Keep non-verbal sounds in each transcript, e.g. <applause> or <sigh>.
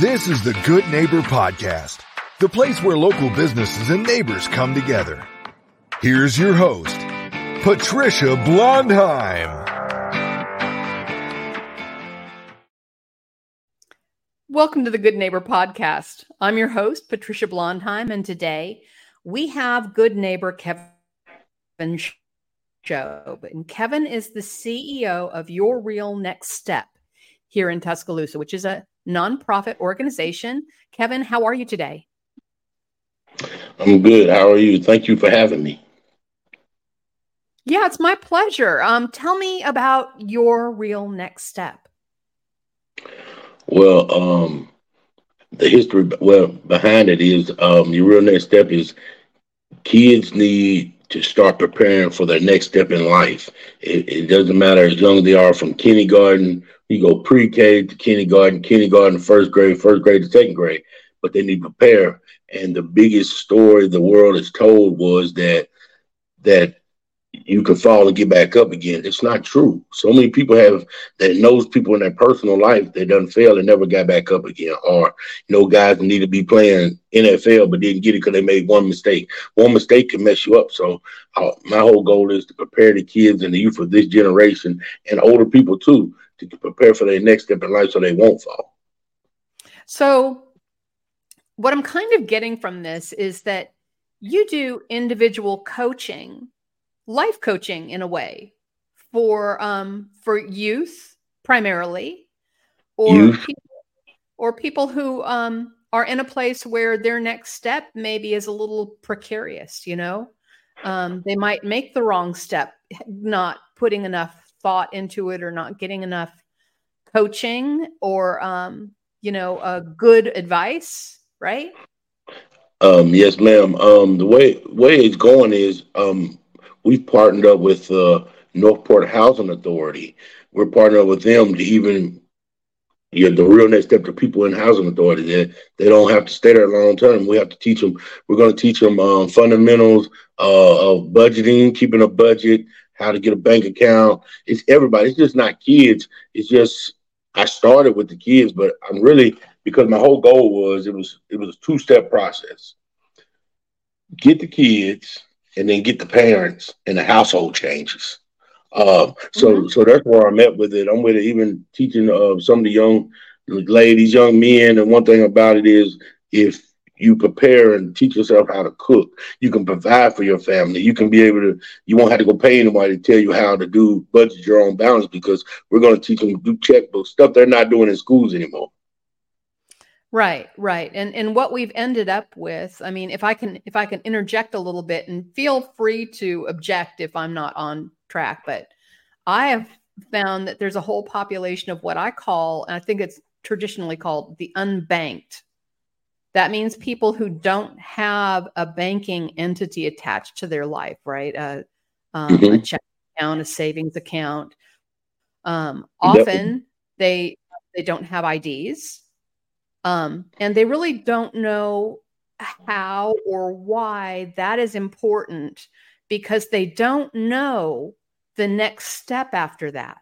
This is the Good Neighbor Podcast, the place where local businesses and neighbors come together. Here's your host, Patricia Blondheim. Welcome to the Good Neighbor Podcast. I'm your host, Patricia Blondheim, and today we have Good Neighbor Kevin Shobe. And Kevin is the CEO of Your Real Next Step here in Tuscaloosa, which is a nonprofit organization. Kevin, how are you today? I'm good. How are you? Thank you for having me. Yeah, it's my pleasure. Um, tell me about your real next step. Well, um, the history, well, behind it is um, your real next step is kids need to start preparing for their next step in life. It, it doesn't matter as young as they are from kindergarten you go pre-K to kindergarten, kindergarten, first grade, first grade to second grade, but they need to prepare. And the biggest story the world has told was that that you can fall and get back up again. It's not true. So many people have that knows people in their personal life that done fail and never got back up again. Or you know, guys need to be playing NFL but didn't get it because they made one mistake. One mistake can mess you up. So uh, my whole goal is to prepare the kids and the youth of this generation and older people too to prepare for their next step in life so they won't fall. So, what I'm kind of getting from this is that you do individual coaching, life coaching in a way for um, for youth primarily, or youth. People, or people who um, are in a place where their next step maybe is a little precarious. You know, um, they might make the wrong step, not putting enough thought into it or not getting enough coaching or um, you know a good advice right um, yes ma'am um, the way way it's going is um, we've partnered up with uh, northport housing authority we're partnered with them to even yeah, the real next step to people in housing authority. They, they don't have to stay there long term. We have to teach them. We're going to teach them um, fundamentals uh, of budgeting, keeping a budget, how to get a bank account. It's everybody. It's just not kids. It's just I started with the kids, but I'm really because my whole goal was it was it was a two step process. Get the kids and then get the parents and the household changes. Um, so mm-hmm. so that's where I'm at with it. I'm with it, even teaching uh, some of the young ladies, young men. And one thing about it is if you prepare and teach yourself how to cook. You can provide for your family. You can be able to, you won't have to go pay anybody to tell you how to do budget your own balance because we're going to teach them to do checkbooks, stuff they're not doing in schools anymore. Right, right. And and what we've ended up with, I mean, if I can if I can interject a little bit and feel free to object if I'm not on track, but I have found that there's a whole population of what I call, and I think it's traditionally called the unbanked that means people who don't have a banking entity attached to their life, right? Uh, um, mm-hmm. A check account, a savings account. Um, often yep. they they don't have IDs, um, and they really don't know how or why that is important because they don't know the next step after that.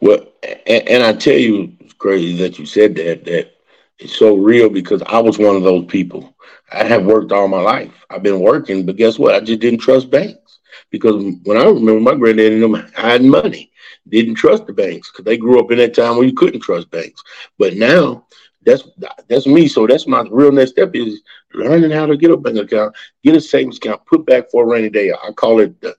Well, and, and I tell you, it's crazy that you said that. That it's so real because I was one of those people. I have worked all my life. I've been working, but guess what? I just didn't trust banks because when I remember my granddad and them <laughs> had money, didn't trust the banks because they grew up in that time where you couldn't trust banks. But now that's that's me. So that's my real next step is learning how to get a bank account, get a savings account, put back for a rainy day. I call it the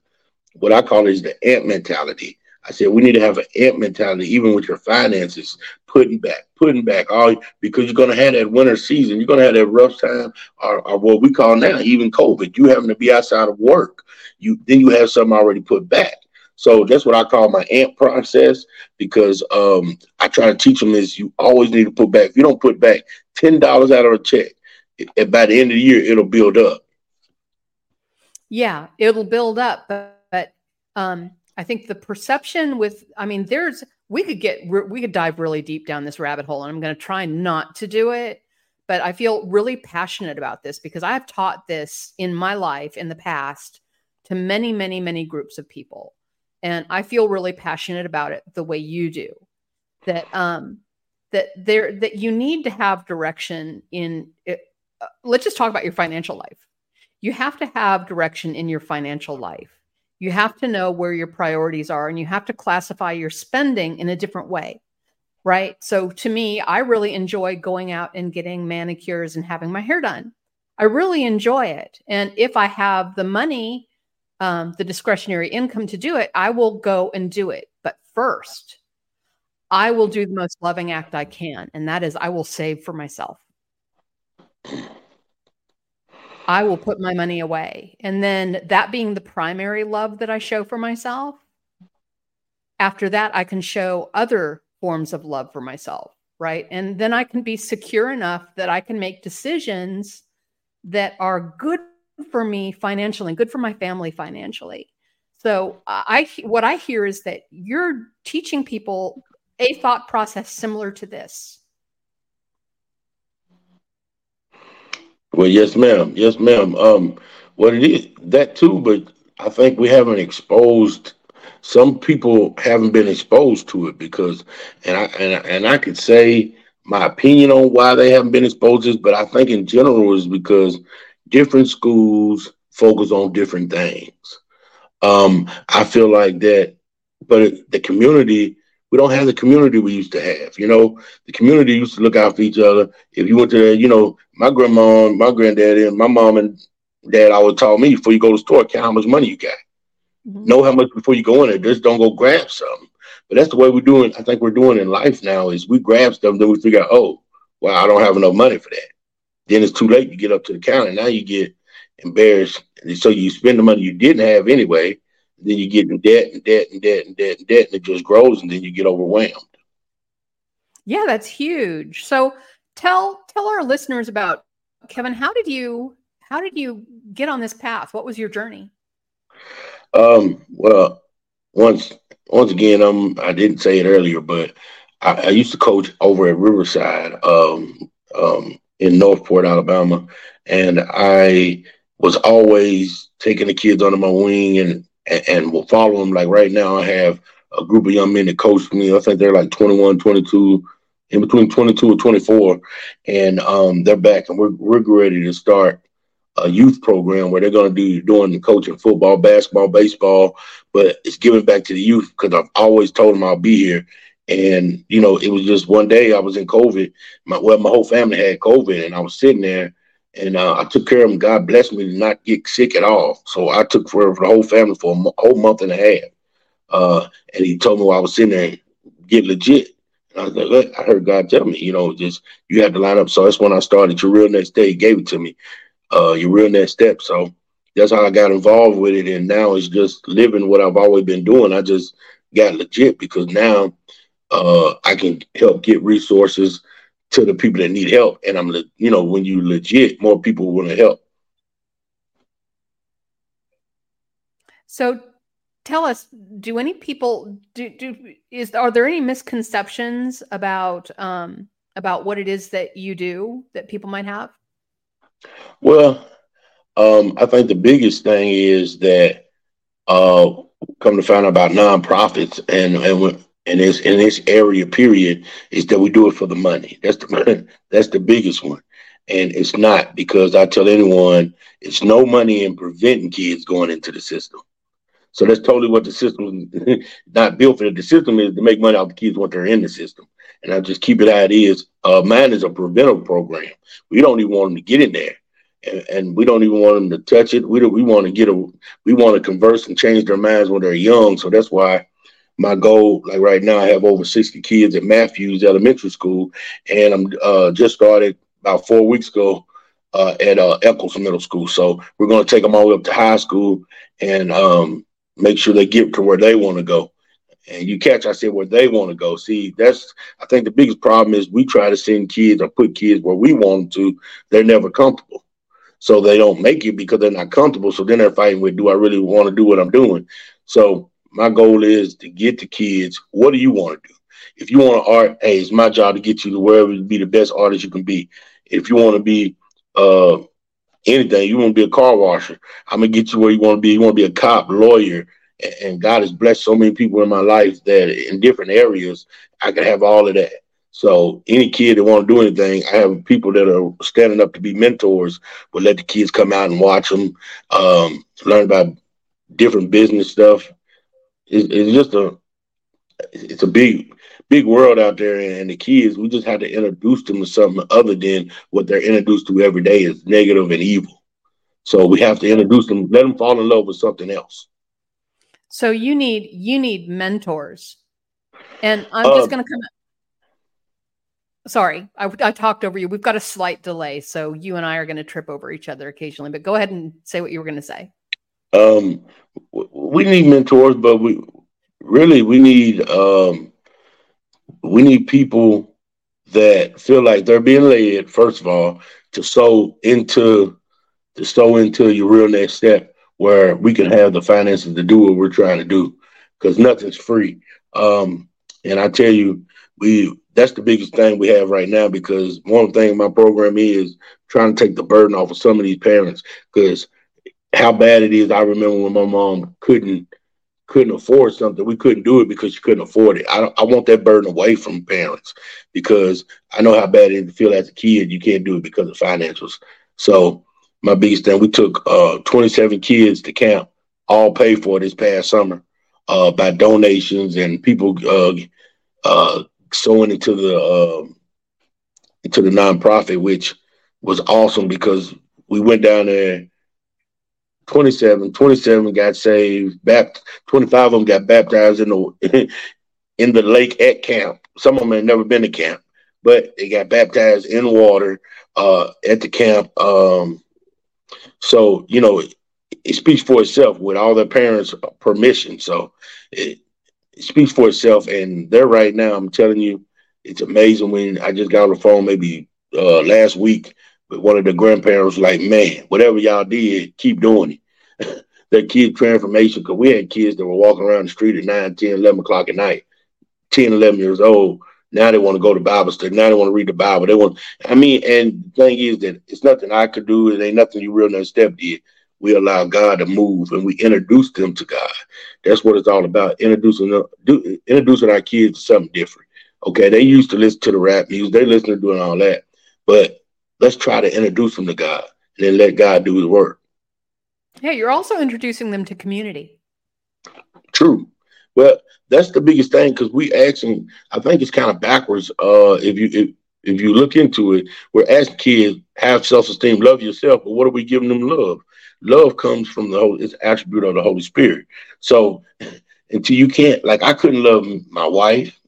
what I call it is the ant mentality. I said we need to have an ant mentality, even with your finances, putting back, putting back, all because you're gonna have that winter season, you're gonna have that rough time, or, or what we call now even COVID. You having to be outside of work, you then you have something already put back. So that's what I call my ant process because um, I try to teach them is you always need to put back. If you don't put back ten dollars out of a check, it, by the end of the year it'll build up. Yeah, it'll build up, but, but um, I think the perception with, I mean, there's, we could get, we could dive really deep down this rabbit hole, and I'm going to try not to do it. But I feel really passionate about this because I've taught this in my life in the past to many, many, many groups of people. And I feel really passionate about it the way you do. That um, that there that you need to have direction in it, uh, let's just talk about your financial life you have to have direction in your financial life you have to know where your priorities are and you have to classify your spending in a different way right? So to me i really enjoy going out and getting manicures and having my hair done. I really enjoy it and if i have the money um, the discretionary income to do it i will go and do it. But first I will do the most loving act I can, and that is I will save for myself. I will put my money away. And then that being the primary love that I show for myself, after that, I can show other forms of love for myself, right? And then I can be secure enough that I can make decisions that are good for me financially and good for my family financially. So I what I hear is that you're teaching people a thought process similar to this? Well, yes, ma'am. Yes, ma'am. Um, what it is that too, but I think we haven't exposed. Some people haven't been exposed to it because, and I and and I could say my opinion on why they haven't been exposed to this, but I think in general is because different schools focus on different things. Um, I feel like that, but the community we don't have the community we used to have. You know, the community used to look out for each other. If you went to, you know, my grandma, my granddaddy, and my mom and dad always taught me before you go to the store, count how much money you got. Mm-hmm. Know how much before you go in there. Just don't go grab something. But that's the way we're doing. I think we're doing in life now is we grab stuff, then we figure out, oh, well, I don't have enough money for that. Then it's too late. You get up to the counter. Now you get embarrassed. And So you spend the money you didn't have anyway then you get in debt and debt and debt and debt and debt, and it just grows, and then you get overwhelmed. Yeah, that's huge. So tell tell our listeners about Kevin. How did you how did you get on this path? What was your journey? Um, well, once once again, um, I didn't say it earlier, but I, I used to coach over at Riverside, um, um, in Northport, Alabama, and I was always taking the kids under my wing and and, will follow them. Like right now, I have a group of young men that coach me. I think they're like 21, 22, in between 22 and 24. And um, they're back and we're, we're ready to start a youth program where they're going to do doing the coaching football, basketball, baseball, but it's giving back to the youth because I've always told them I'll be here. And, you know, it was just one day I was in COVID. My, well, my whole family had COVID and I was sitting there and uh, I took care of him. God blessed me to not get sick at all. So I took care of the whole family for a whole month and a half. Uh, and he told me I was sitting there, get legit. And I was like, Look, I heard God tell me, you know, just you have to line up. So that's when I started your real next day. He gave it to me, uh, your real next step. So that's how I got involved with it. And now it's just living what I've always been doing. I just got legit because now uh, I can help get resources to the people that need help. And I'm, you know, when you legit, more people want to help. So tell us, do any people do, do is are there any misconceptions about um about what it is that you do that people might have? Well, um, I think the biggest thing is that uh come to find out about nonprofits and and in this in this area period is that we do it for the money. That's the <laughs> that's the biggest one. And it's not because I tell anyone it's no money in preventing kids going into the system. So that's totally what the system is <laughs> not built for. The system is to make money off the kids once they're in the system. And I just keep it how it is. Uh, mine is a preventive program. We don't even want them to get in there. And, and we don't even want them to touch it. We, we want to get a, we want to converse and change their minds when they're young. So that's why my goal, like right now, I have over 60 kids at Matthews Elementary School, and I'm uh, just started about four weeks ago uh, at uh, Echols Middle School. So we're going to take them all the way up to high school and um, make sure they get to where they want to go. And you catch, I said, where they want to go. See, that's, I think the biggest problem is we try to send kids or put kids where we want them to. They're never comfortable. So they don't make it because they're not comfortable. So then they're fighting with, do I really want to do what I'm doing? So my goal is to get the kids. What do you want to do? If you want to art, hey, it's my job to get you to wherever you be the best artist you can be. If you want to be uh, anything, you want to be a car washer, I'm gonna get you where you want to be. You want to be a cop, lawyer, and God has blessed so many people in my life that in different areas I can have all of that. So any kid that want to do anything, I have people that are standing up to be mentors. But let the kids come out and watch them, um, learn about different business stuff. It's, it's just a it's a big big world out there, and the kids we just have to introduce them to something other than what they're introduced to every day is negative and evil. So we have to introduce them, let them fall in love with something else. So you need you need mentors, and I'm just um, going to come. Sorry, I, I talked over you. We've got a slight delay, so you and I are going to trip over each other occasionally. But go ahead and say what you were going to say. Um, we need mentors, but we really we need um, we need people that feel like they're being led. First of all, to sow into to sow into your real next step, where we can have the finances to do what we're trying to do, because nothing's free. Um, and I tell you, we that's the biggest thing we have right now because one thing my program is trying to take the burden off of some of these parents because how bad it is. I remember when my mom couldn't couldn't afford something, we couldn't do it because she couldn't afford it. I I want that burden away from parents because I know how bad it feel as a kid. You can't do it because of financials. So my biggest thing, we took uh, 27 kids to camp, all paid for this past summer uh, by donations and people uh, uh, sewing into the uh, into the nonprofit, which was awesome because we went down there 27, 27 got saved, bapt, 25 of them got baptized in the <laughs> in the lake at camp. Some of them had never been to camp, but they got baptized in water uh, at the camp. Um, so you know, it, it, speaks for itself with all their parents' permission. So it, it speaks for itself, and they're right now. I'm telling you, it's amazing. When I just got on the phone maybe uh, last week but one of the grandparents was like, man, whatever y'all did, keep doing it. <laughs> that kid transformation, because we had kids that were walking around the street at 9, 10, 11 o'clock at night, 10, 11 years old. Now they want to go to Bible study. Now they want to read the Bible. They want, I mean, and the thing is that it's nothing I could do. It ain't nothing you real next step did. We allow God to move and we introduce them to God. That's what it's all about. Introducing them, introducing our kids to something different. Okay, they used to listen to the rap music. They listen to doing all that. But let's try to introduce them to God and then let God do his work. Yeah, you're also introducing them to community. True. Well, that's the biggest thing because we asking. I think it's kind of backwards. Uh, if you if, if you look into it, we're asking kids have self esteem, love yourself. But what are we giving them love? Love comes from the whole. It's attribute of the Holy Spirit. So until you can't, like, I couldn't love my wife.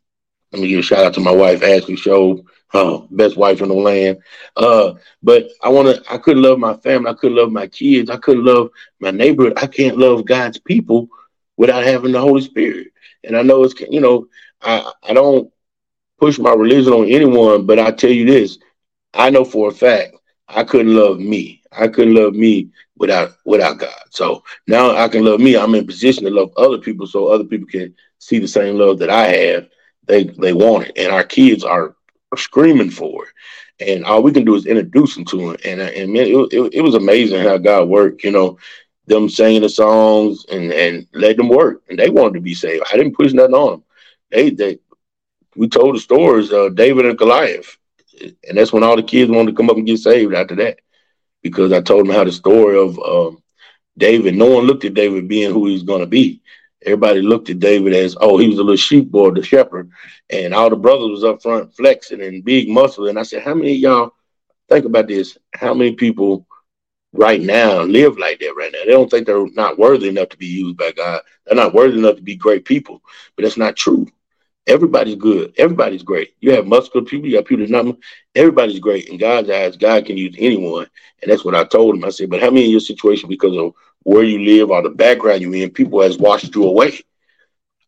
Let me give a shout out to my wife, Ashley Shobe oh, best wife in the land. Uh, but I want to, I couldn't love my family. I couldn't love my kids. I couldn't love my neighborhood. I can't love God's people without having the Holy Spirit. And I know it's, you know, I, I don't push my religion on anyone, but I tell you this, I know for a fact I couldn't love me. I couldn't love me without without God. So now I can love me. I'm in position to love other people so other people can see the same love that I have. They they want it. And our kids are screaming for it. And all we can do is introduce them to it. And, and man, it, it, it was amazing how God worked, you know, them singing the songs and, and let them work. And they wanted to be saved. I didn't push nothing on them. They, they, we told the stories, of David and Goliath. And that's when all the kids wanted to come up and get saved after that. Because I told them how the story of um, David, no one looked at David being who he was going to be everybody looked at David as, oh, he was a little sheep boy, the shepherd, and all the brothers was up front flexing and big muscle. And I said, how many y'all think about this? How many people right now live like that right now? They don't think they're not worthy enough to be used by God. They're not worthy enough to be great people, but that's not true. Everybody's good. Everybody's great. You have muscular people, you have people that's not. Everybody's great. In God's eyes, God can use anyone. And that's what I told him. I said, but how many in your situation because of where you live or the background you're in, people has washed you away,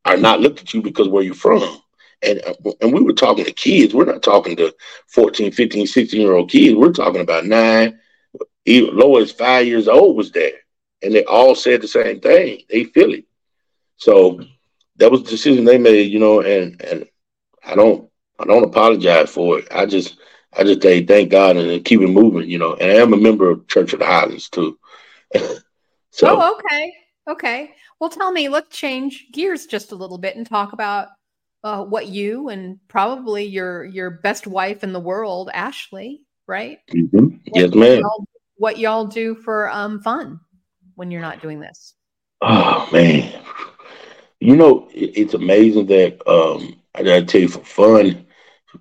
are not looked at you because where you're from. And, uh, and we were talking to kids. We're not talking to 14, 15, 16 year old kids. We're talking about nine, even low as five years old was there. And they all said the same thing. They feel it. So that was the decision they made, you know, and, and I don't, I don't apologize for it. I just, I just say thank God and keep it moving, you know. And I am a member of Church of the Highlands too. <laughs> So, oh, okay. Okay. Well, tell me, let's change gears just a little bit and talk about uh, what you and probably your your best wife in the world, Ashley, right? Mm-hmm. Yes, ma'am. What y'all do for um, fun when you're not doing this? Oh man, you know it's amazing that um, I gotta tell you for fun,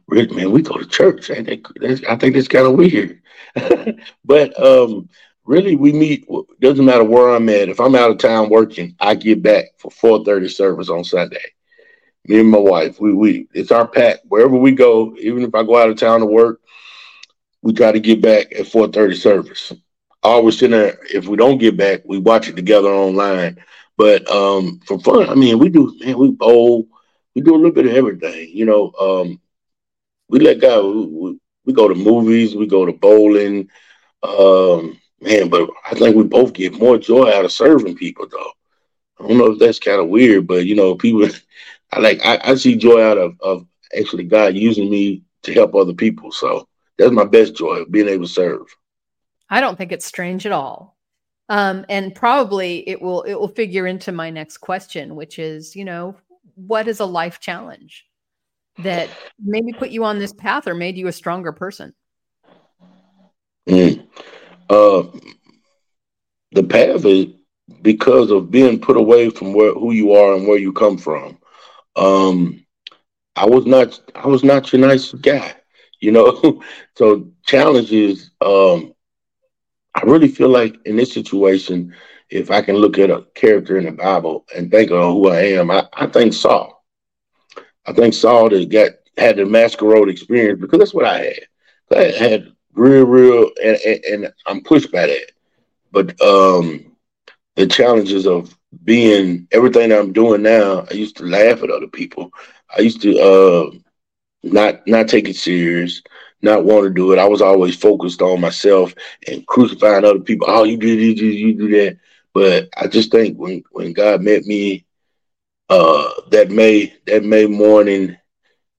Rick, man, we go to church. I think that's, I think that's kind of weird, <laughs> but um, really we meet. Doesn't matter where I'm at. If I'm out of town working, I get back for 4:30 service on Sunday me and my wife, we we it's our pact. Wherever we go, even if I go out of town to work, we try to get back at 4:30 service. Always sitting there. If we don't get back, we watch it together online. But um, for fun, I mean, we do. Man, we bowl. We do a little bit of everything. You know, um, we let go. We, we, we, go to movies. We go to bowling. Um, man, but I think we both get more joy out of serving people, though. I don't know if that's kind of weird, but you know, people <laughs> I like I, I see joy out of, of actually God using me to help other people. So that's my best joy being able to serve. I don't think it's strange at all. Um, and probably it will it will figure into my next question, which is, you know, what is a life challenge that maybe put you on this path or made you a stronger person? Mm. Uh, the path is because of being put away from where who you are and where you come from um, I was not I was not your nice guy, you know. <laughs> so challenges. Um, I really feel like in this situation, if I can look at a character in the Bible and think of who I am, I, I think Saul. I think Saul that got had the masquerade experience because that's what I had. I had real, real, and, and, and I'm pushed by that. But um, the challenges of being everything that I'm doing now, I used to laugh at other people. I used to uh, not not take it serious, not want to do it. I was always focused on myself and crucifying other people. Oh, you do this, you do that. But I just think when when God met me, uh, that May that May morning,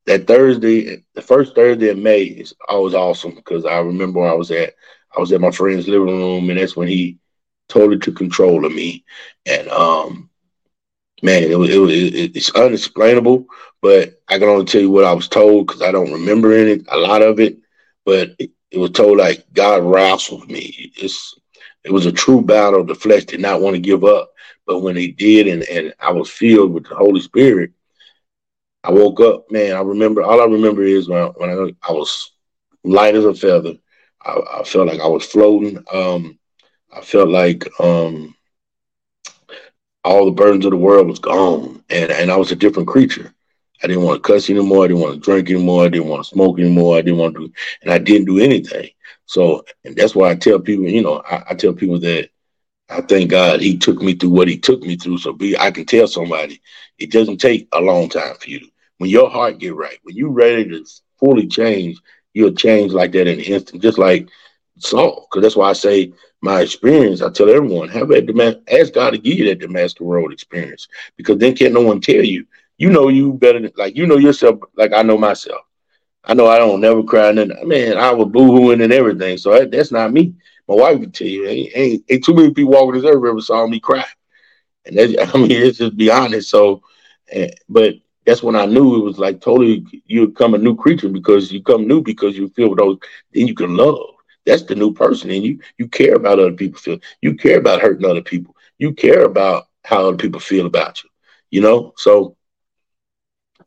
that Thursday, the first Thursday of May is always awesome because I remember I was at. I was at my friend's living room, and that's when he totally took control of me. And um, man, it was, it was it, it's unexplainable. But I can only tell you what I was told because I don't remember any a lot of it. But it, it was told like God wrestled me. It's it was a true battle. The flesh did not want to give up, but when he did, and and I was filled with the Holy Spirit, I woke up. Man, I remember all I remember is when I, when I, I was light as a feather. I, I, felt like I was floating. Um, I felt like um, all the burdens of the world was gone, and and I was a different creature. I didn't want to cuss anymore. I didn't want to drink anymore. I didn't want to smoke anymore. I didn't want to do, and I didn't do anything. So, and that's why I tell people, you know, I, I tell people that I thank God He took me through what He took me through. So, be I can tell somebody it doesn't take a long time for you. To, when your heart get right, when you're ready to fully change, you'll change like that in an instant, just like Saul. Because that's why I say my experience, I tell everyone, have a demand, ask God to give you that Damascus Road experience because then can't no one tell you. You know you better like you know yourself like I know myself. I know I don't never cry and man, I was boohooing and everything. So that, that's not me. My wife would tell you, ain't, ain't, ain't too many people walking this earth ever saw me cry. And that, <laughs> I mean, it's just be honest. So, uh, but that's when I knew it was like totally you become a new creature because you come new because you feel those, then you can love. That's the new person in you. You care about other people feel. You care about hurting other people. You care about how other people feel about you. You know, so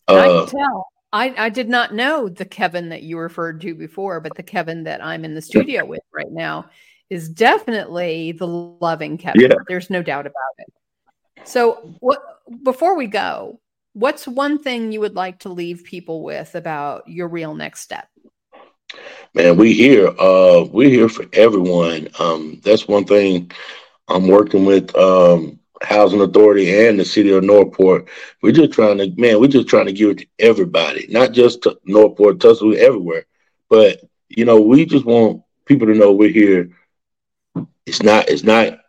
uh, I can tell. I, I did not know the Kevin that you referred to before, but the Kevin that I'm in the studio with right now is definitely the loving Kevin. Yeah. There's no doubt about it. So, what before we go, what's one thing you would like to leave people with about your real next step? Man, we here. Uh, we're here for everyone. Um, that's one thing I'm working with um, Housing Authority and the City of Northport. We're just trying to, man, we're just trying to give it to everybody, not just to Northport, Tuscaloosa, everywhere. But you know, we just want people to know we're here. It's not. It's not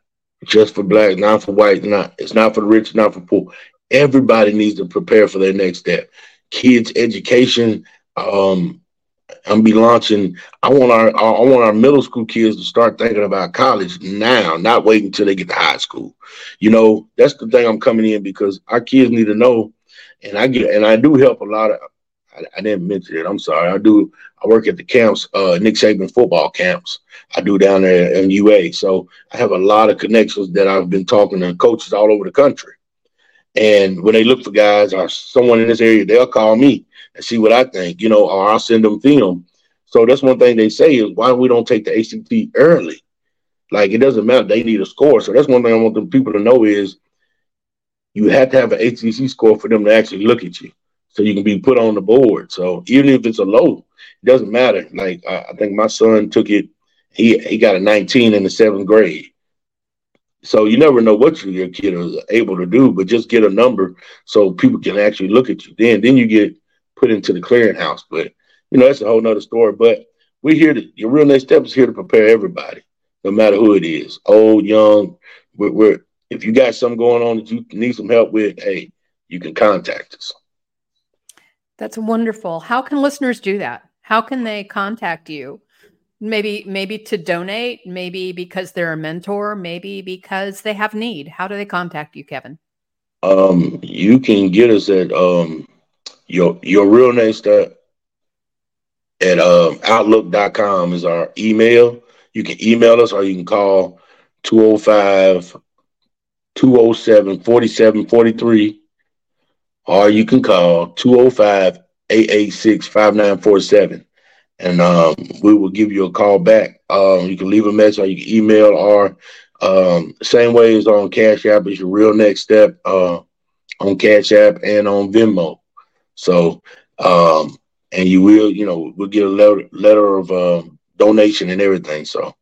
just for black, not for white, not. It's not for the rich, not for poor. Everybody needs to prepare for their next step. Kids' education. Um, I'm be launching. I want our I want our middle school kids to start thinking about college now, not waiting until they get to high school. You know, that's the thing I'm coming in because our kids need to know and I get and I do help a lot of. I, I didn't mention it. I'm sorry. I do. I work at the camps, uh, Nick Saban football camps. I do down there in UA. So I have a lot of connections that I've been talking to coaches all over the country. And when they look for guys or someone in this area, they'll call me and see what I think, you know, or I'll send them film. So that's one thing they say is why we don't take the ACT early. Like it doesn't matter; they need a score. So that's one thing I want the people to know is you have to have an ACT score for them to actually look at you, so you can be put on the board. So even if it's a low, it doesn't matter. Like I, I think my son took it; he he got a 19 in the seventh grade. So you never know what your kid is able to do, but just get a number so people can actually look at you. Then then you get put into the clearinghouse. But you know that's a whole nother story. But we're here to your real next step is here to prepare everybody no matter who it is, old, young. We're, we're if you got something going on that you need some help with, hey, you can contact us. That's wonderful. How can listeners do that? How can they contact you? Maybe, maybe to donate, maybe because they're a mentor, maybe because they have need. How do they contact you, Kevin? Um, you can get us at um your your real name start at um outlook.com is our email you can email us or you can call 205 207 4743 or you can call 205 886 5947 and um, we will give you a call back. Um, you can leave a message or you can email or um, same way as on Cash App is your real next step uh, on Cash App and on Venmo. So, um, and you will, you know, we'll get a letter, letter of um, donation and everything. So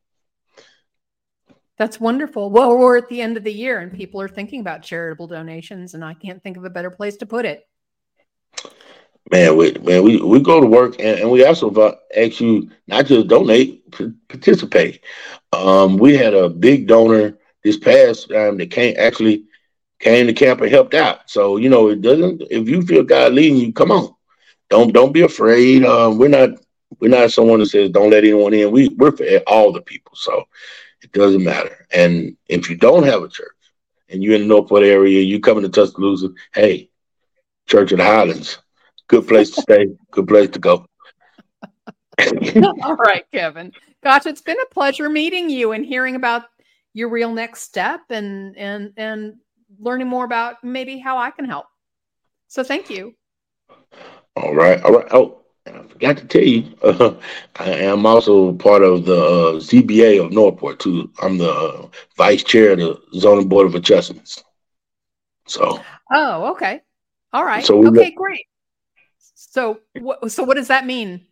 that's wonderful. Well, we're at the end of the year and people are thinking about charitable donations, and I can't think of a better place to put it. Man, we man, we, we go to work and, and we also ask you not just donate, participate. Um, we had a big donor this past time that came actually came to camp and helped out. So you know, it doesn't. If you feel God leading you, come on. Don't don't be afraid. Uh, we're not we're not someone that says don't let anyone in. We we're for all the people, so it doesn't matter. And if you don't have a church and you're in the Northport area, you coming to Tuscaloosa, hey, Church of the Highlands, good place to stay, good place to go. <laughs> all right, Kevin. Gosh, it's been a pleasure meeting you and hearing about your real next step and and and learning more about maybe how I can help. So thank you. All right. All right. Oh, and I forgot to tell you, uh, <laughs> I am also part of the uh, ZBA of Northport too. I'm the uh, vice chair of the zoning board of adjustments. So. Oh, okay. All right. So okay, great. So, what, so what does that mean?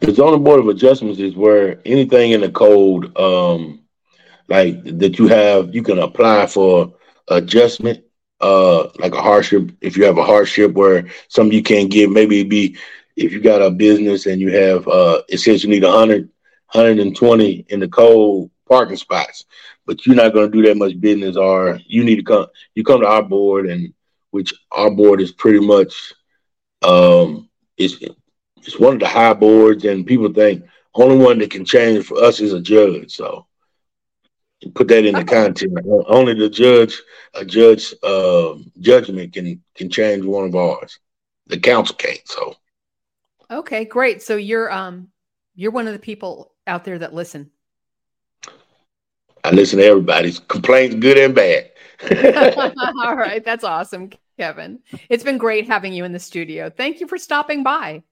The zoning board of adjustments is where anything in the code, um, like that you have, you can apply for adjustment uh like a hardship if you have a hardship where something you can't give maybe be if you got a business and you have uh it says you need 100 120 in the cold parking spots but you're not going to do that much business or you need to come you come to our board and which our board is pretty much um it's it's one of the high boards and people think only one that can change for us is a judge so put that in the content only the judge a judge uh, judgment can can change one of ours the council can't so Okay, great. So you're um you're one of the people out there that listen. I listen to everybody's complaints, good and bad. <laughs> All right, that's awesome, Kevin. It's been great having you in the studio. Thank you for stopping by.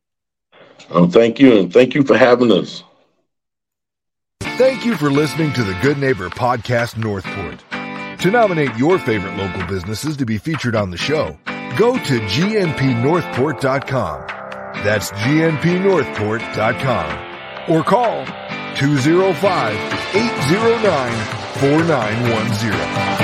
Oh, thank you, and thank you for having us. Thank you for listening to the Good Neighbor Podcast Northport. To nominate your favorite local businesses to be featured on the show, go to gnpnorthport.com that's gnpnorthport.com or call 205 809 4910.